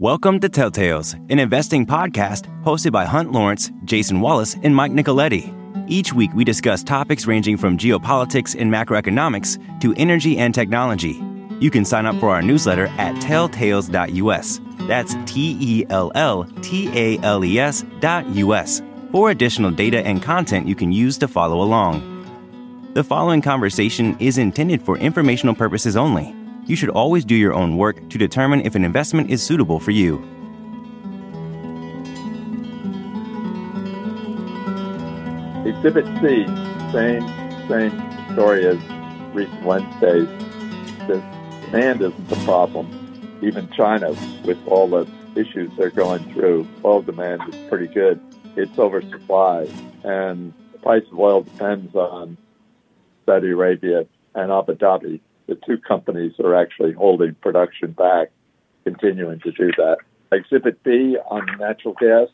Welcome to Telltales, an investing podcast hosted by Hunt Lawrence, Jason Wallace, and Mike Nicoletti. Each week, we discuss topics ranging from geopolitics and macroeconomics to energy and technology. You can sign up for our newsletter at telltales.us. That's T E L L T A L E S dot US for additional data and content you can use to follow along. The following conversation is intended for informational purposes only you should always do your own work to determine if an investment is suitable for you. Exhibit C, same same story as recent Wednesdays. The demand isn't the problem. Even China, with all the issues they're going through, oil demand is pretty good. It's oversupply, and the price of oil depends on Saudi Arabia and Abu Dhabi the two companies are actually holding production back, continuing to do that. Exhibit B on natural gas,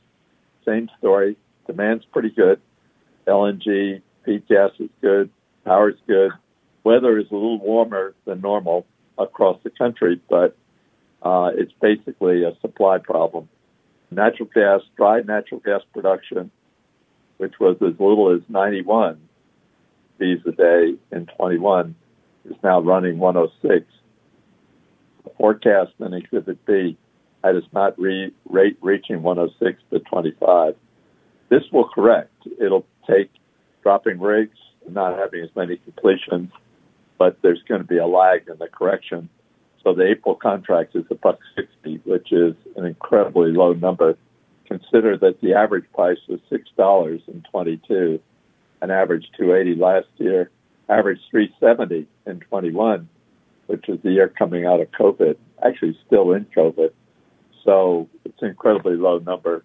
same story. Demand's pretty good. LNG, feed gas is good. Power's good. Weather is a little warmer than normal across the country, but uh, it's basically a supply problem. Natural gas, dry natural gas production, which was as little as 91 Bs a day in 21, is now running 106. The forecast in Exhibit B had us not re- rate reaching 106 to 25. This will correct. It'll take dropping rigs, not having as many completions, but there's going to be a lag in the correction. So the April contract is a buck 60, which is an incredibly low number. Consider that the average price was six dollars in 22, an average 280 last year, averaged 370 in 21, which is the year coming out of COVID, actually still in COVID. So it's an incredibly low number.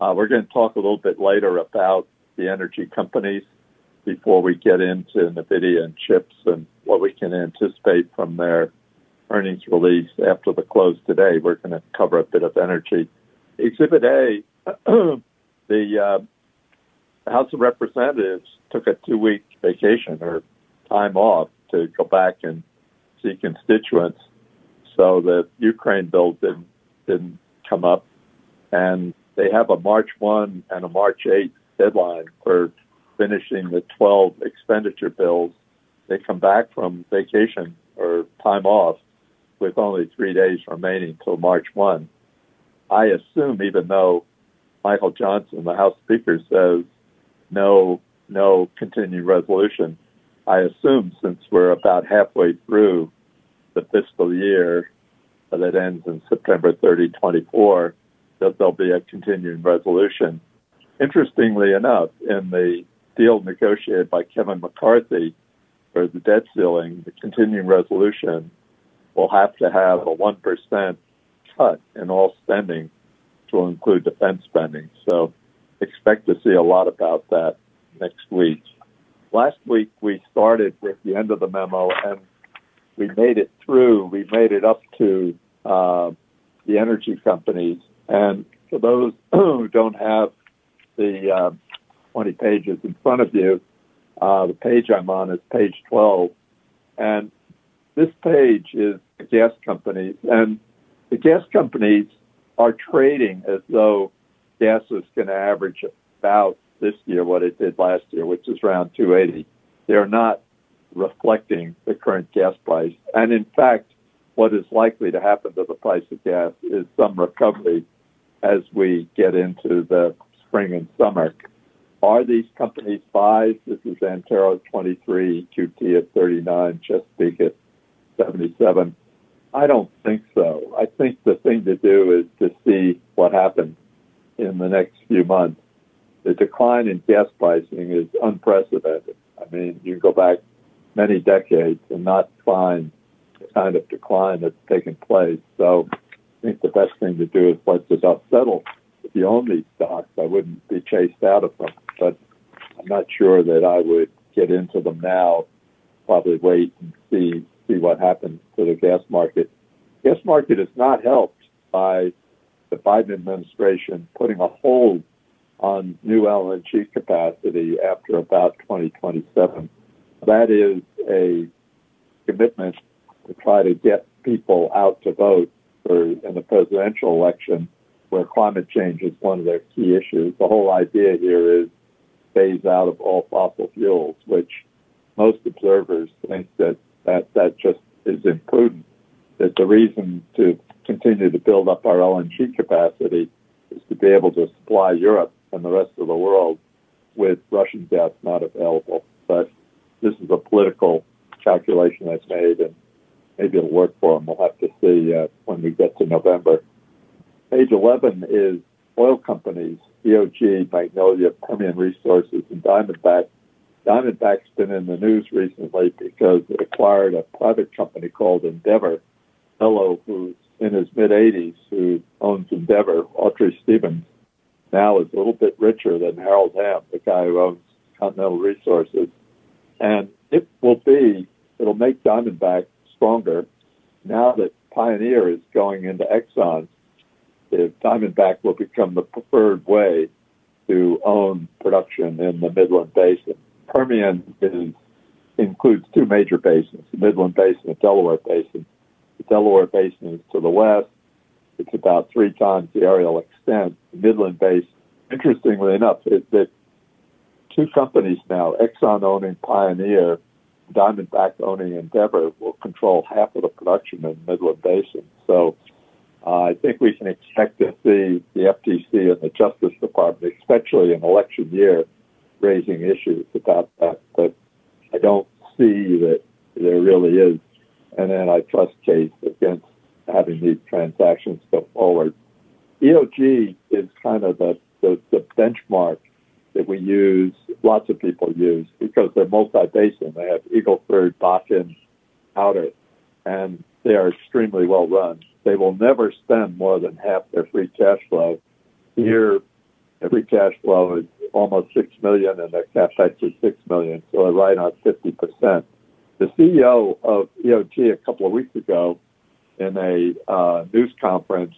Uh, we're going to talk a little bit later about the energy companies before we get into NVIDIA and chips and what we can anticipate from their earnings release after the close today. We're going to cover a bit of energy. Exhibit A, the uh, House of Representatives took a two week vacation or time off to go back and see constituents. So the Ukraine bill didn't didn't come up, and they have a March one and a March eight deadline for finishing the 12 expenditure bills. They come back from vacation or time off with only three days remaining till March 1. I assume, even though Michael Johnson, the House Speaker, says no, no continuing resolution, I assume since we're about halfway through the fiscal year that ends in September 30, 24, that there'll be a continuing resolution. Interestingly enough, in the deal negotiated by Kevin McCarthy for the debt ceiling, the continuing resolution will have to have a 1% cut in all spending to include defense spending. So expect to see a lot about that next week last week we started with the end of the memo and we made it through. We made it up to uh, the energy companies. And for those who don't have the uh, 20 pages in front of you, uh, the page I'm on is page 12. And this page is the gas companies. And the gas companies are trading as though gas is going to average about this year what it did last year, which is around 280. They're not reflecting the current gas price. And in fact, what is likely to happen to the price of gas is some recovery as we get into the spring and summer. Are these companies buys? This is Antero 23, QT at 39, Chesapeake at 77. I don't think so. I think the thing to do is to see what happens in the next few months the decline in gas pricing is unprecedented. I mean, you go back many decades and not find the kind of decline that's taken place. So I think the best thing to do is let the dust settle. If you own these stocks, I wouldn't be chased out of them. But I'm not sure that I would get into them now. Probably wait and see see what happens to the gas market. Gas market is not helped by the Biden administration putting a hold on new LNG capacity after about 2027. That is a commitment to try to get people out to vote for in the presidential election, where climate change is one of their key issues. The whole idea here is phase out of all fossil fuels, which most observers think that that, that just is imprudent. That the reason to continue to build up our LNG capacity is to be able to supply Europe and the rest of the world with Russian gas not available. But this is a political calculation that's made, and maybe it'll work for them. We'll have to see uh, when we get to November. Page 11 is oil companies, EOG, Magnolia, Permian Resources, and Diamondback. Diamondback's been in the news recently because it acquired a private company called Endeavor. Fellow who's in his mid 80s who owns Endeavor, Autry Stevens, now is a little bit richer than Harold Hamm, the guy who owns Continental Resources. And it will be, it'll make Diamondback stronger now that Pioneer is going into Exxon. Diamondback will become the preferred way to own production in the Midland Basin. Permian is, includes two major basins, the Midland Basin and Delaware Basin. The Delaware Basin is to the west. It's about three times the areal extent. The Midland Basin, interestingly enough, is that two companies now, Exxon owning Pioneer, Diamondback owning Endeavor, will control half of the production in the Midland Basin. So uh, I think we can expect to see the FTC and the Justice Department, especially in election year, raising issues about that. But I don't see that there really is an antitrust case against having these transactions go forward. EOG is kind of the, the, the benchmark that we use, lots of people use, because they're multi-basin. They have Eagle Ford, Bakken, Powder, and they are extremely well run. They will never spend more than half their free cash flow. Here, every cash flow is almost six million, and their capex is six million, so they're right on fifty percent. The CEO of EOG a couple of weeks ago in a uh, news conference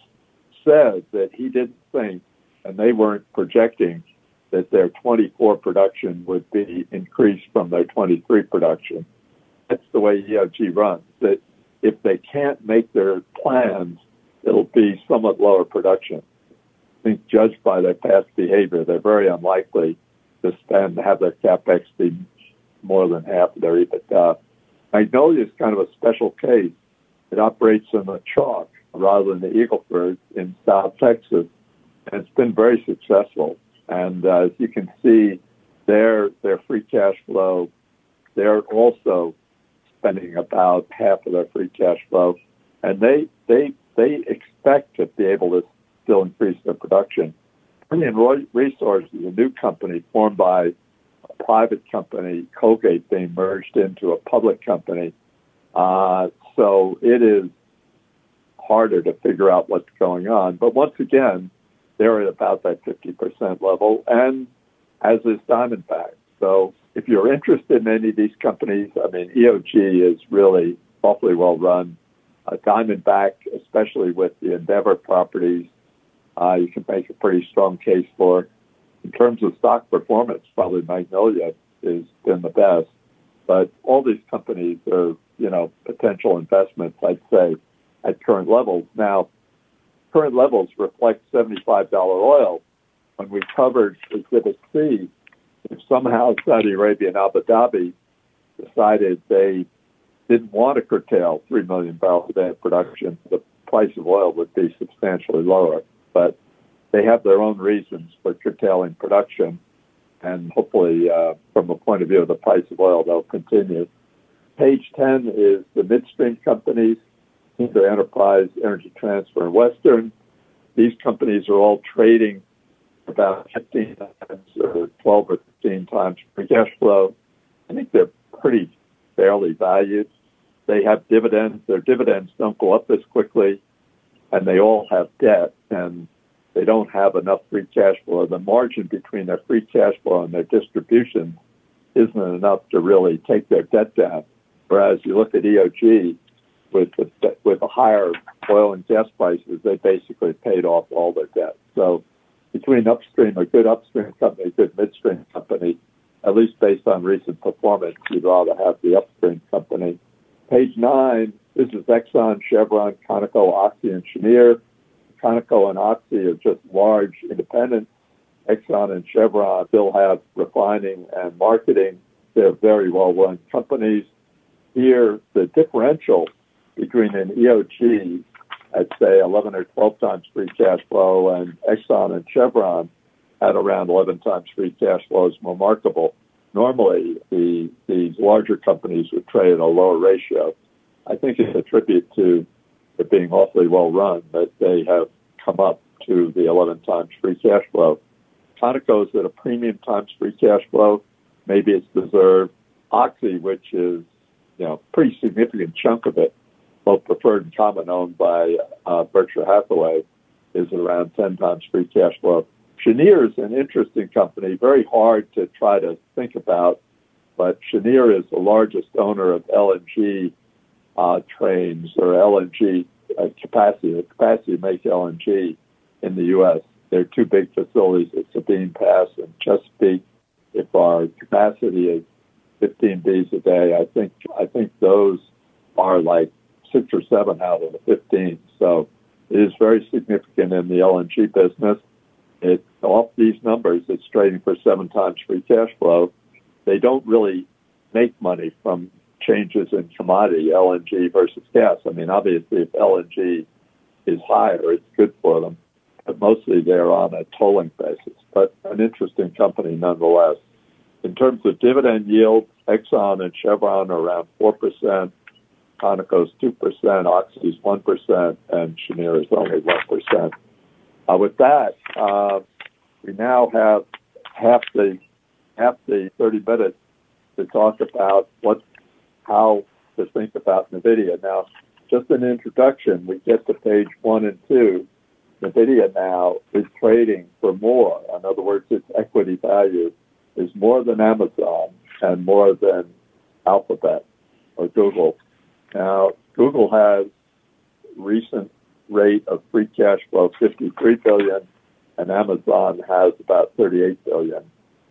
said that he didn't think, and they weren't projecting, that their 24 production would be increased from their 23 production. That's the way EOG runs. That if they can't make their plans, it'll be somewhat lower production. I think, judged by their past behavior, they're very unlikely to spend have their capex be more than half of their EBITDA. Magnolia is kind of a special case. It operates in the chalk rather than the Eagleford in South Texas, and it's been very successful. And uh, as you can see, their their free cash flow, they're also spending about half of their free cash flow, and they they they expect to be able to still increase their production. Permian Resources a new company formed by private company, Colgate, being merged into a public company. Uh, so it is harder to figure out what's going on. But once again, they're at about that 50% level, and as is Diamondback. So if you're interested in any of these companies, I mean, EOG is really awfully well run. Uh, Diamondback, especially with the Endeavor properties, uh, you can make a pretty strong case for. In terms of stock performance, probably Magnolia has been the best. But all these companies are, you know, potential investments, I'd say, at current levels. Now, current levels reflect $75 oil. When we covered Exhibit C, if somehow Saudi Arabia and Abu Dhabi decided they didn't want to curtail 3 million barrels a day of production, the price of oil would be substantially lower. But they have their own reasons for curtailing production, and hopefully, uh, from the point of view of the price of oil, they'll continue. Page 10 is the midstream companies. Kinder Enterprise, Energy Transfer, and Western. These companies are all trading about 15 times or 12 or 15 times free cash flow. I think they're pretty fairly valued. They have dividends. Their dividends don't go up as quickly, and they all have debt, and they don't have enough free cash flow. The margin between their free cash flow and their distribution isn't enough to really take their debt down. Whereas you look at EOG, with the with the higher oil and gas prices, they basically paid off all their debt. So between upstream, a good upstream company, a good midstream company, at least based on recent performance, you'd rather have the upstream company. Page nine This is Exxon, Chevron, Conoco, Oxy, and Cheniere. Conoco and Oxy are just large independent. Exxon and Chevron still have refining and marketing. They're very well run companies. Here, the differential between an EOG at, say, 11 or 12 times free cash flow and Exxon and Chevron at around 11 times free cash flow is remarkable. Normally, the, these larger companies would trade at a lower ratio. I think it's a tribute to being awfully well run that they have come up to the 11 times free cash flow. Conoco's at a premium times free cash flow. Maybe it's deserved. Oxy, which is you know pretty significant chunk of it, both preferred and common owned by uh, Berkshire Hathaway, is around 10 times free cash flow. Cheniere is an interesting company, very hard to try to think about, but Cheniere is the largest owner of LNG uh, trains or LNG uh, capacity, the capacity to make LNG in the U.S. There are two big facilities at Sabine Pass and Chesapeake. If our capacity is 15 Bs a day, I think I think those are like six or seven out of the 15. So it is very significant in the LNG business. It off these numbers, it's trading for seven times free cash flow. They don't really make money from changes in commodity, LNG versus gas. I mean, obviously, if LNG is higher, it's good for them, but mostly they're on a tolling basis. But an interesting company nonetheless. In terms of dividend yield, Exxon and Chevron are around 4%, Conoco's 2%, Oxy's 1%, and Cheniere is only 1%. Uh, with that, uh, we now have half the half the 30 minutes to talk about what how to think about NVIDIA. Now, just an introduction, we get to page one and two. NVIDIA now is trading for more. In other words, its equity value is more than Amazon and more than Alphabet or Google. Now, Google has recent rate of free cash flow 53 billion, and Amazon has about 38 billion.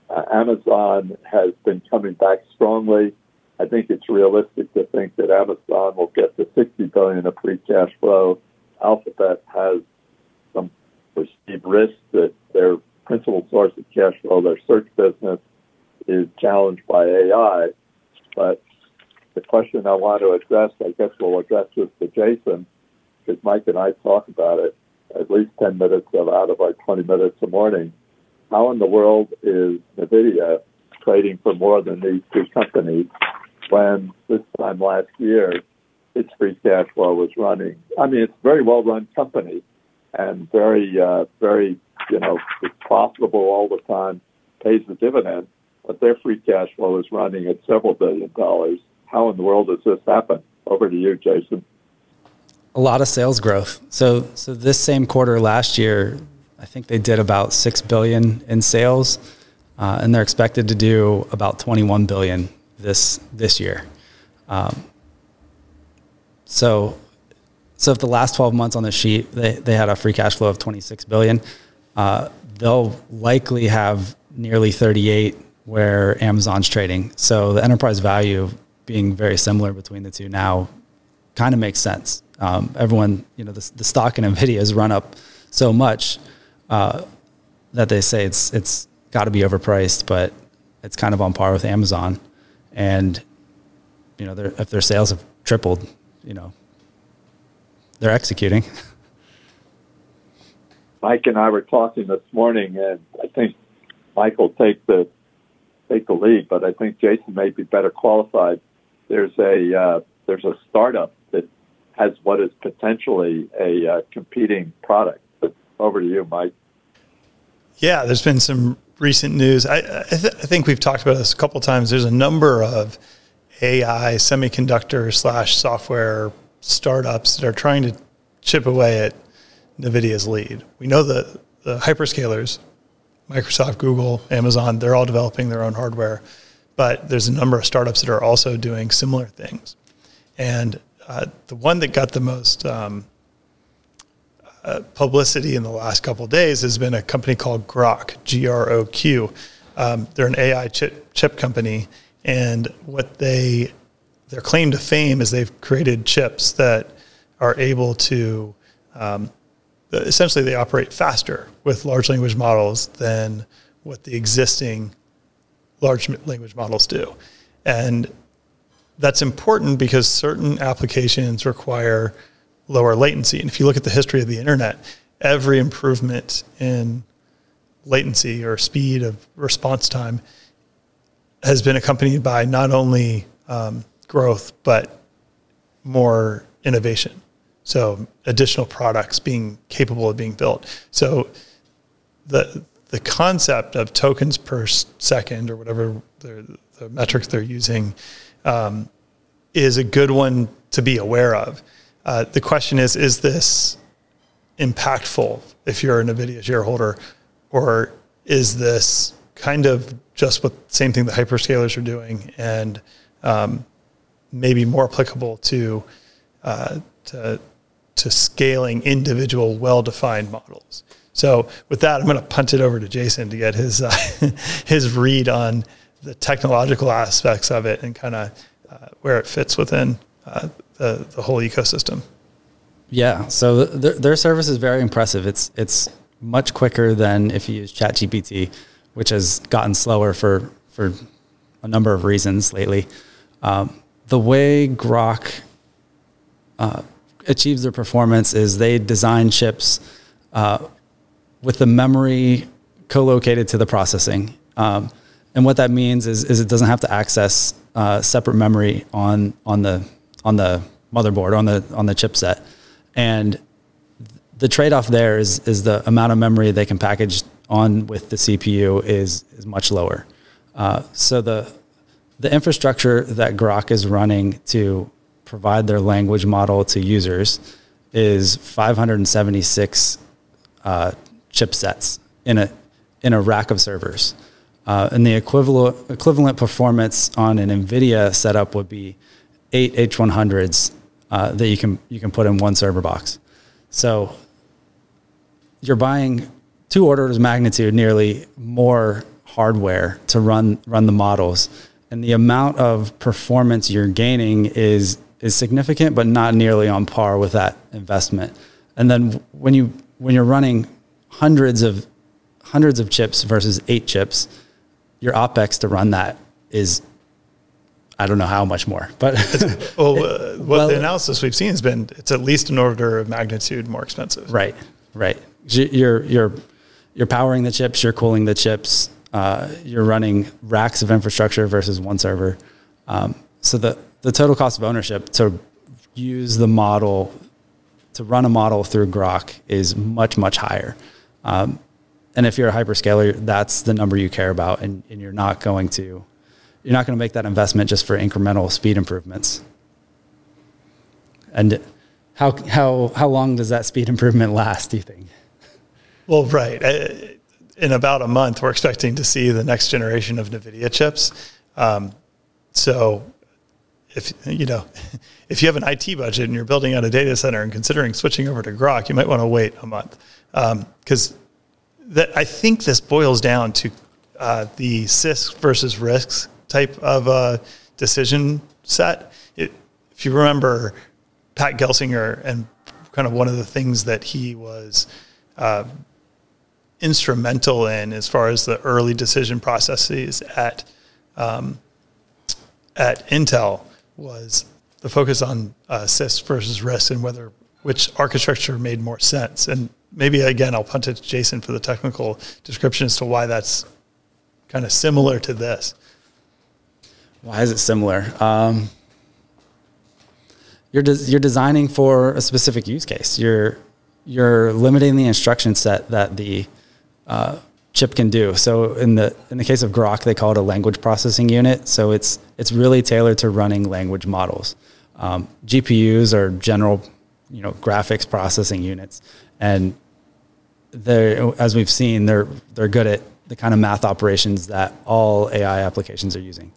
Uh, Amazon has been coming back strongly. I think it's realistic to think that Amazon will get to 60 billion of free cash flow. Alphabet has some perceived risk that their principal source of cash flow, their search business, is challenged by AI. But the question I want to address, I guess we'll address this to Jason, because Mike and I talk about it at least 10 minutes of out of our 20 minutes a morning. How in the world is NVIDIA trading for more than these two companies when this time last year its free cash flow was running? I mean, it's a very well run company and very, uh, very, you know, it's profitable all the time, pays the dividend, but their free cash flow is running at several billion dollars. How in the world does this happen? Over to you, Jason a lot of sales growth. So so this same quarter last year, I think they did about six billion in sales, uh, and they're expected to do about twenty one billion this this year. Um, so so if the last twelve months on the sheet they they had a free cash flow of twenty six billion, uh, they'll likely have nearly thirty eight where Amazon's trading. So the enterprise value being very similar between the two now kind of makes sense um, everyone, you know, the, the, stock in Nvidia has run up so much uh, that they say it's it's got to be overpriced, but it's kind of on par with Amazon, and you know, if their sales have tripled, you know, they're executing. Mike and I were talking this morning, and I think Mike will take the take the lead, but I think Jason may be better qualified. There's a uh, there's a startup that has what is potentially a uh, competing product. But over to you, Mike. Yeah, there's been some recent news. I, I, th- I think we've talked about this a couple times. There's a number of AI semiconductor slash software startups that are trying to chip away at NVIDIA's lead. We know that the hyperscalers, Microsoft, Google, Amazon, they're all developing their own hardware, but there's a number of startups that are also doing similar things. And uh, the one that got the most um, uh, publicity in the last couple days has been a company called Groq, G R O Q. Um, they're an AI chip, chip company, and what they their claim to fame is they've created chips that are able to um, essentially they operate faster with large language models than what the existing large language models do. And that's important because certain applications require lower latency. And if you look at the history of the internet, every improvement in latency or speed of response time has been accompanied by not only um, growth, but more innovation. So additional products being capable of being built. So the the concept of tokens per second or whatever the, metrics they're using um, is a good one to be aware of. Uh, the question is: Is this impactful if you're a NVIDIA shareholder, or is this kind of just what same thing the hyperscalers are doing and um, maybe more applicable to uh, to to scaling individual well-defined models. So with that, I'm going to punt it over to Jason to get his uh, his read on the technological aspects of it and kind of uh, where it fits within uh, the the whole ecosystem. Yeah, so their, service is very impressive. It's it's much quicker than if you use ChatGPT, which has gotten slower for for a number of reasons lately. Um, the way Groq uh, achieves their performance is they design chips uh, with the memory co-located to the processing. Um, and what that means is, is it doesn't have to access uh, separate memory on on the on the motherboard on the on the chipset. And the trade-off there is is the amount of memory they can package on with the CPU is is much lower. Uh, so the the infrastructure that Groq is running to provide their language model to users is 576 uh, chipsets in a in a rack of servers. Uh, and the equivalent equivalent performance on an NVIDIA setup would be eight H100s uh, that you can you can put in one server box. So you're buying two orders of magnitude nearly more hardware to run run the models, and the amount of performance you're gaining is is significant, but not nearly on par with that investment. And then when you when you're running hundreds of hundreds of chips versus eight chips, your opex to run that is I don't know how much more, but well, uh, what well, the analysis we've seen has been it's at least an order of magnitude more expensive. Right, right. You're you're you're powering the chips, you're cooling the chips, uh, you're running racks of infrastructure versus one server. Um, so the the total cost of ownership to use the model to run a model through Groq is much much higher. Um, and if you're a hyperscaler, that's the number you care about, and, and you're not going to you're not going to make that investment just for incremental speed improvements. And how how how long does that speed improvement last? Do you think? Well, right. In about a month, we're expecting to see the next generation of NVIDIA chips. Um, so if you know if you have an IT budget and you're building out a data center and considering switching over to Groq, you might want to wait a month because um, I think this boils down to uh, the CISC versus RISC type of uh, decision set. It, if you remember Pat Gelsinger and kind of one of the things that he was uh, instrumental in as far as the early decision processes at um, at Intel was the focus on uh, versus RISC and whether which architecture made more sense. And maybe again, I'll punt it to Jason for the technical description as to why that's kind of similar to this. Why is it similar? Um, you're you're designing for a specific use case. You're you're limiting the instruction set that the uh, chip can do. So in the in the case of Groq, they call it a language processing unit. So it's it's really tailored to running language models. Um, GPUs are general, you know, graphics processing units, and they as we've seen, they're they're good at the kind of math operations that all AI applications are using.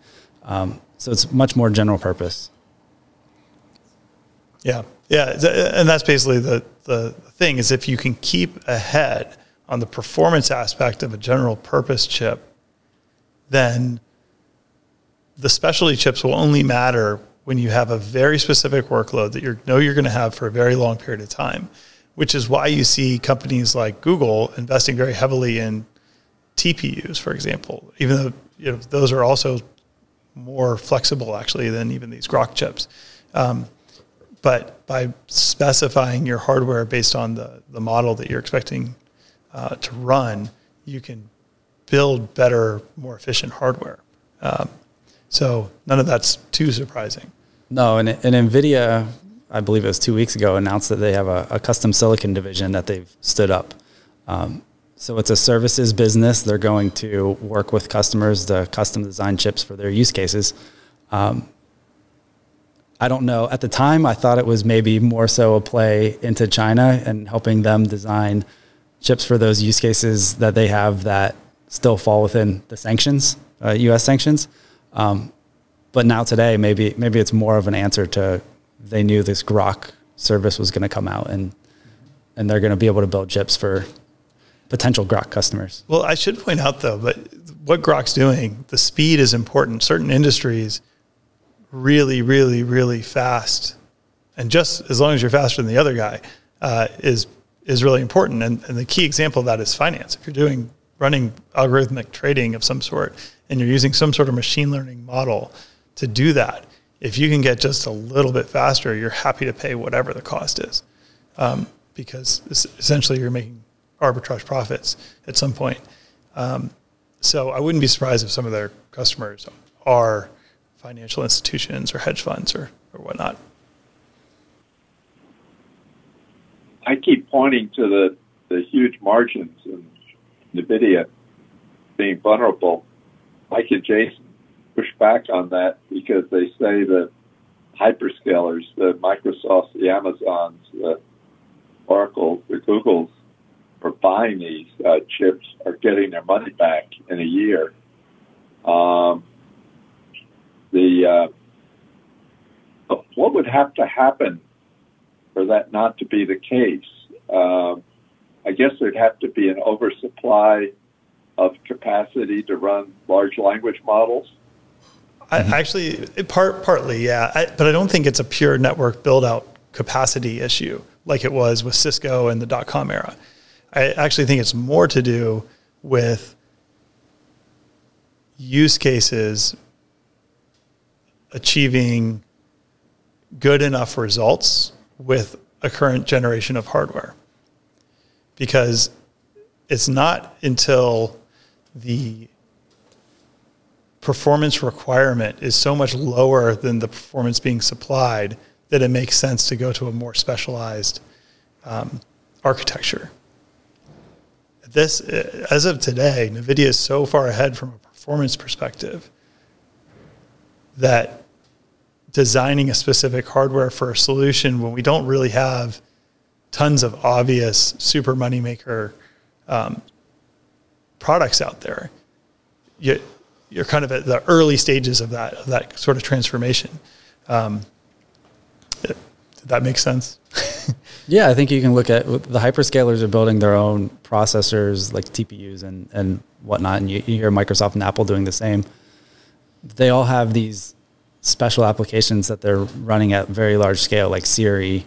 Um, so it's much more general purpose. Yeah, yeah, and that's basically the the thing is if you can keep ahead on the performance aspect of a general purpose chip, then the specialty chips will only matter when you have a very specific workload that you know you're going to have for a very long period of time, which is why you see companies like Google investing very heavily in TPUs, for example, even though you know those are also more flexible actually than even these Groq chips. Um, but by specifying your hardware based on the, the model that you're expecting uh, to run, you can build better, more efficient hardware. Um, so none of that's too surprising. No, and, and NVIDIA, I believe it was two weeks ago, announced that they have a, a custom silicon division that they've stood up. Um, so it's a services business. They're going to work with customers to custom design chips for their use cases. Um, I don't know. At the time, I thought it was maybe more so a play into China and helping them design chips for those use cases that they have that still fall within the sanctions, uh, U.S. sanctions. Um, but now today, maybe maybe it's more of an answer to they knew this Groq service was going to come out and and they're going to be able to build chips for potential Groq customers. Well, I should point out though, but what Groq's doing, the speed is important. Certain industries really, really, really fast, and just as long as you're faster than the other guy, uh, is is really important. And, and the key example of that is finance. If you're doing running algorithmic trading of some sort, and you're using some sort of machine learning model to do that, if you can get just a little bit faster, you're happy to pay whatever the cost is, um, because essentially you're making arbitrage profits at some point. Um, so I wouldn't be surprised if some of their customers are financial institutions or hedge funds or, or whatnot. I keep pointing to the, the huge margins in NVIDIA being vulnerable. Mike and Jason push back on that because they say that hyperscalers, the Microsofts, the Amazons, the Oracle, the Googles, for buying these uh, chips are getting their money back in a year. Um, the uh, what would have to happen for that not to be the case? Um, I guess there'd have to be an oversupply of capacity to run large language models. I, actually, part partly, yeah, I, but I don't think it's a pure network build out capacity issue like it was with Cisco and the dot com era. I actually think it's more to do with use cases achieving good enough results with a current generation of hardware. Because it's not until the performance requirement is so much lower than the performance being supplied that it makes sense to go to a more specialized um, architecture this, as of today, NVIDIA is so far ahead from a performance perspective that designing a specific hardware for a solution when we don't really have tons of obvious super moneymaker um, products out there, you, you're kind of at the early stages of that of that sort of transformation. Um, did that make sense? yeah, I think you can look at the hyperscalers are building their own processors like TPUs and, and whatnot. And you, you hear Microsoft and Apple doing the same. They all have these special applications that they're running at very large scale, like Siri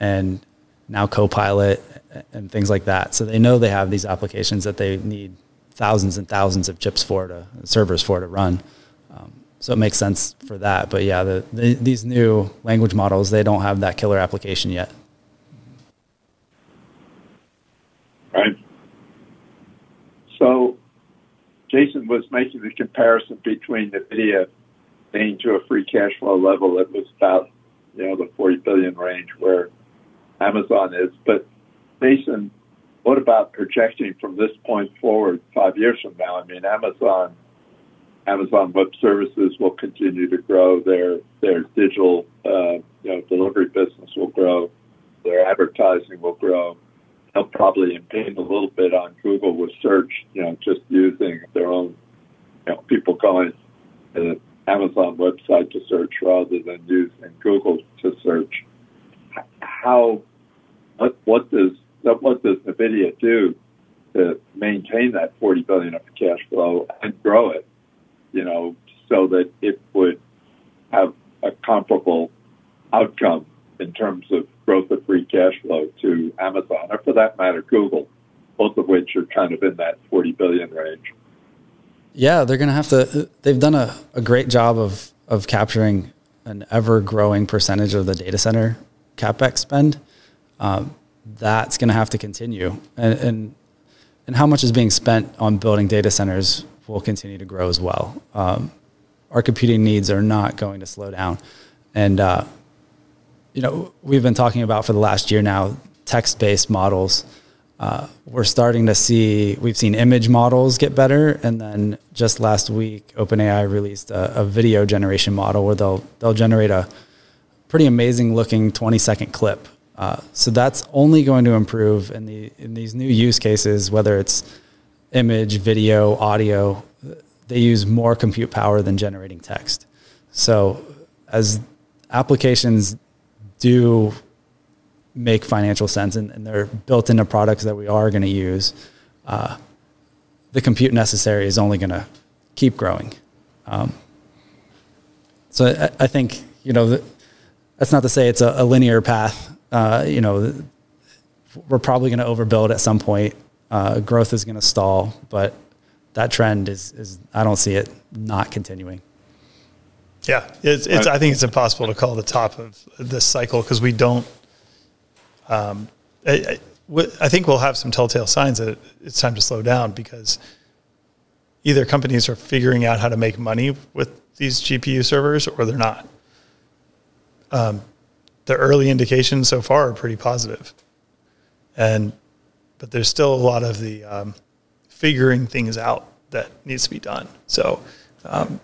and now Copilot and things like that. So they know they have these applications that they need thousands and thousands of chips for to servers for to run. Um, so it makes sense for that. But yeah, the, the, these new language models they don't have that killer application yet. Right. So Jason was making the comparison between the NVIDIA being to a free cash flow level that was about you know the 40 billion range where Amazon is. But Jason, what about projecting from this point forward five years from now? I mean, Amazon Amazon Web Services will continue to grow. Their their digital uh, you know delivery business will grow. Their advertising will probably impede a little bit on Google with search. You know, just using their own you know people going to the Amazon website to search rather than using Google to search. How what what does what does Nvidia do to maintain that 40 billion of cash flow and grow it? you know, so that it would have a comparable outcome in terms of growth of free cash flow to Amazon, or for that matter, Google, both of which are kind of in that 40 billion range. Yeah, they're going to have to. They've done a, a great job of of capturing an ever growing percentage of the data center capex spend. Um, that's going to have to continue, and, and and how much is being spent on building data centers will continue to grow as well. Um, our computing needs are not going to slow down, and uh, you know we've been talking about for the last year now text based models uh, we're starting to see we've seen image models get better, and then just last week, OpenAI released a, a video generation model where they'll they'll generate a pretty amazing looking 20 second clip. Uh, so that's only going to improve in the in these new use cases, whether it's image, video, audio. They use more compute power than generating text. So as applications do make financial sense and, and they're built into products that we are going to use, uh, the compute necessary is only going to keep growing. Um, so I, I, think you know that's not to say it's a, a linear path. Uh, you know, we're probably going to overbuild at some point. Uh, growth is going to stall, but that trend is is I don't see it not continuing. Yeah, it's, it's I think it's impossible to call the top of this cycle because we don't um, I, I, think we'll have some telltale signs that it's time to slow down because either companies are figuring out how to make money with these GPU servers or they're not. Um, the early indications so far are pretty positive, and but there's still a lot of the um, figuring things out that needs to be done. So, um,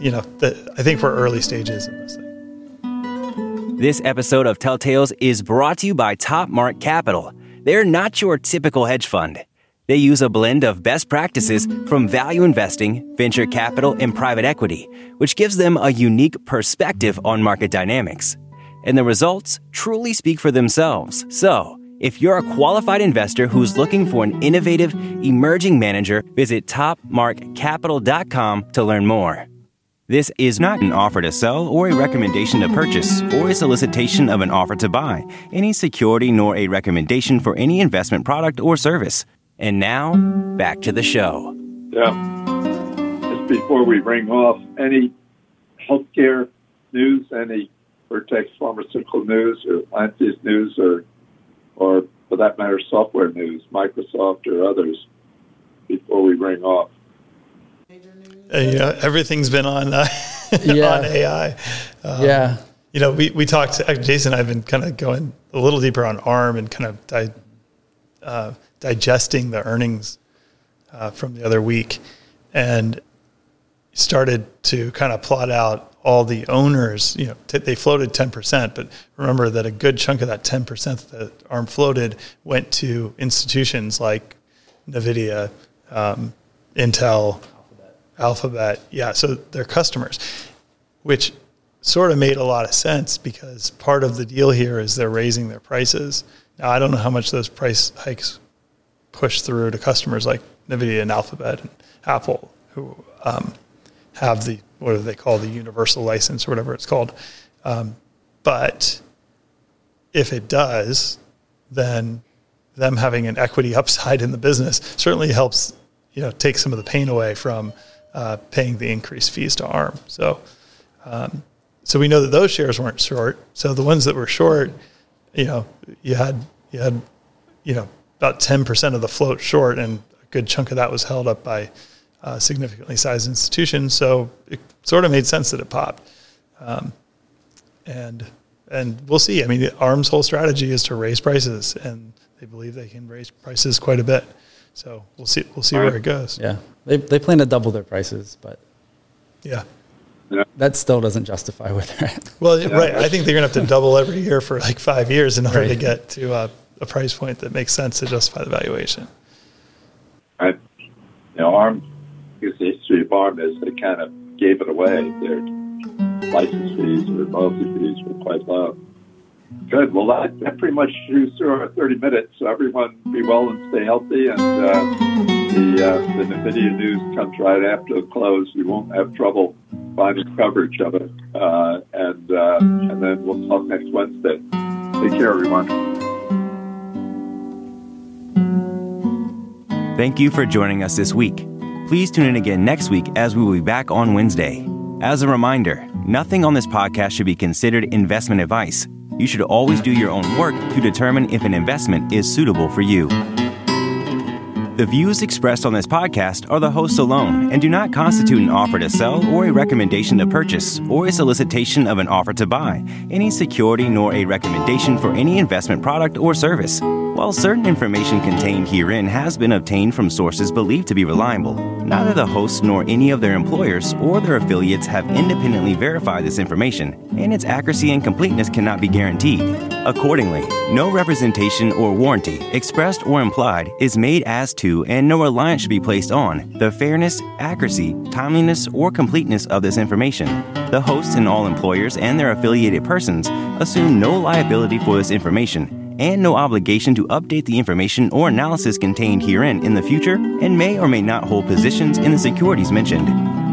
you know, the, I think we're early stages in this thing. This episode of Telltales is brought to you by Top Mark Capital. They're not your typical hedge fund. They use a blend of best practices from value investing, venture capital, and private equity, which gives them a unique perspective on market dynamics. And the results truly speak for themselves. So, if you're a qualified investor who's looking for an innovative, emerging manager, visit topmarkcapital.com to learn more. This is not an offer to sell or a recommendation to purchase or a solicitation of an offer to buy any security nor a recommendation for any investment product or service. And now, back to the show. Yeah. Just before we bring off, any healthcare news, any Vertex pharmaceutical news or Lantheus news or, or for that matter, software news, Microsoft or others, before we bring off? Uh, you know, everything's been on uh, yeah. on AI. Um, yeah. You know, we, we talked, Jason I've been kind of going a little deeper on ARM and kind of di- uh, digesting the earnings uh, from the other week and started to kind of plot out all the owners, you know, t- they floated 10%, but remember that a good chunk of that 10% that ARM floated went to institutions like NVIDIA, um, Intel, Alphabet, yeah, so they're customers, which sort of made a lot of sense because part of the deal here is they're raising their prices. Now, I don't know how much those price hikes push through to customers like NVIDIA and Alphabet and Apple, who um, have the, what do they call the universal license or whatever it's called. Um, but if it does, then them having an equity upside in the business certainly helps, you know, take some of the pain away from uh, paying the increased fees to ARM. So, um, so we know that those shares weren't short. So the ones that were short, you know, you had you had, you know, about ten percent of the float short, and a good chunk of that was held up by uh, significantly sized institutions. So it sort of made sense that it popped. Um, and and we'll see. I mean, ARM's whole strategy is to raise prices, and they believe they can raise prices quite a bit. So we'll see. We'll see All where right. it goes. Yeah, they they plan to double their prices, but yeah, that still doesn't justify where they're at. Well, yeah. right. I think they're going to have to double every year for like five years in order right. to get to uh, a price point that makes sense to justify the valuation. I, you know, ARM, because the history of ARM is they kind of gave it away. Their license fees or royalty fees were quite low. Good. Well, that, that pretty much shoots through our 30 minutes. So everyone be well and stay healthy. And uh, the, uh, the NVIDIA news comes right after the close. You won't have trouble finding coverage of it. Uh, and uh, and then we'll talk next Wednesday. Take care, everyone. Thank you for joining us this week. Please tune in again next week as we will be back on Wednesday. As a reminder, nothing on this podcast should be considered investment advice. You should always do your own work to determine if an investment is suitable for you. The views expressed on this podcast are the hosts alone and do not constitute an offer to sell or a recommendation to purchase or a solicitation of an offer to buy any security nor a recommendation for any investment product or service. While certain information contained herein has been obtained from sources believed to be reliable, neither the hosts nor any of their employers or their affiliates have independently verified this information, and its accuracy and completeness cannot be guaranteed. Accordingly, no representation or warranty, expressed or implied, is made as to and no reliance should be placed on the fairness, accuracy, timeliness, or completeness of this information. The hosts and all employers and their affiliated persons assume no liability for this information and no obligation to update the information or analysis contained herein in the future and may or may not hold positions in the securities mentioned.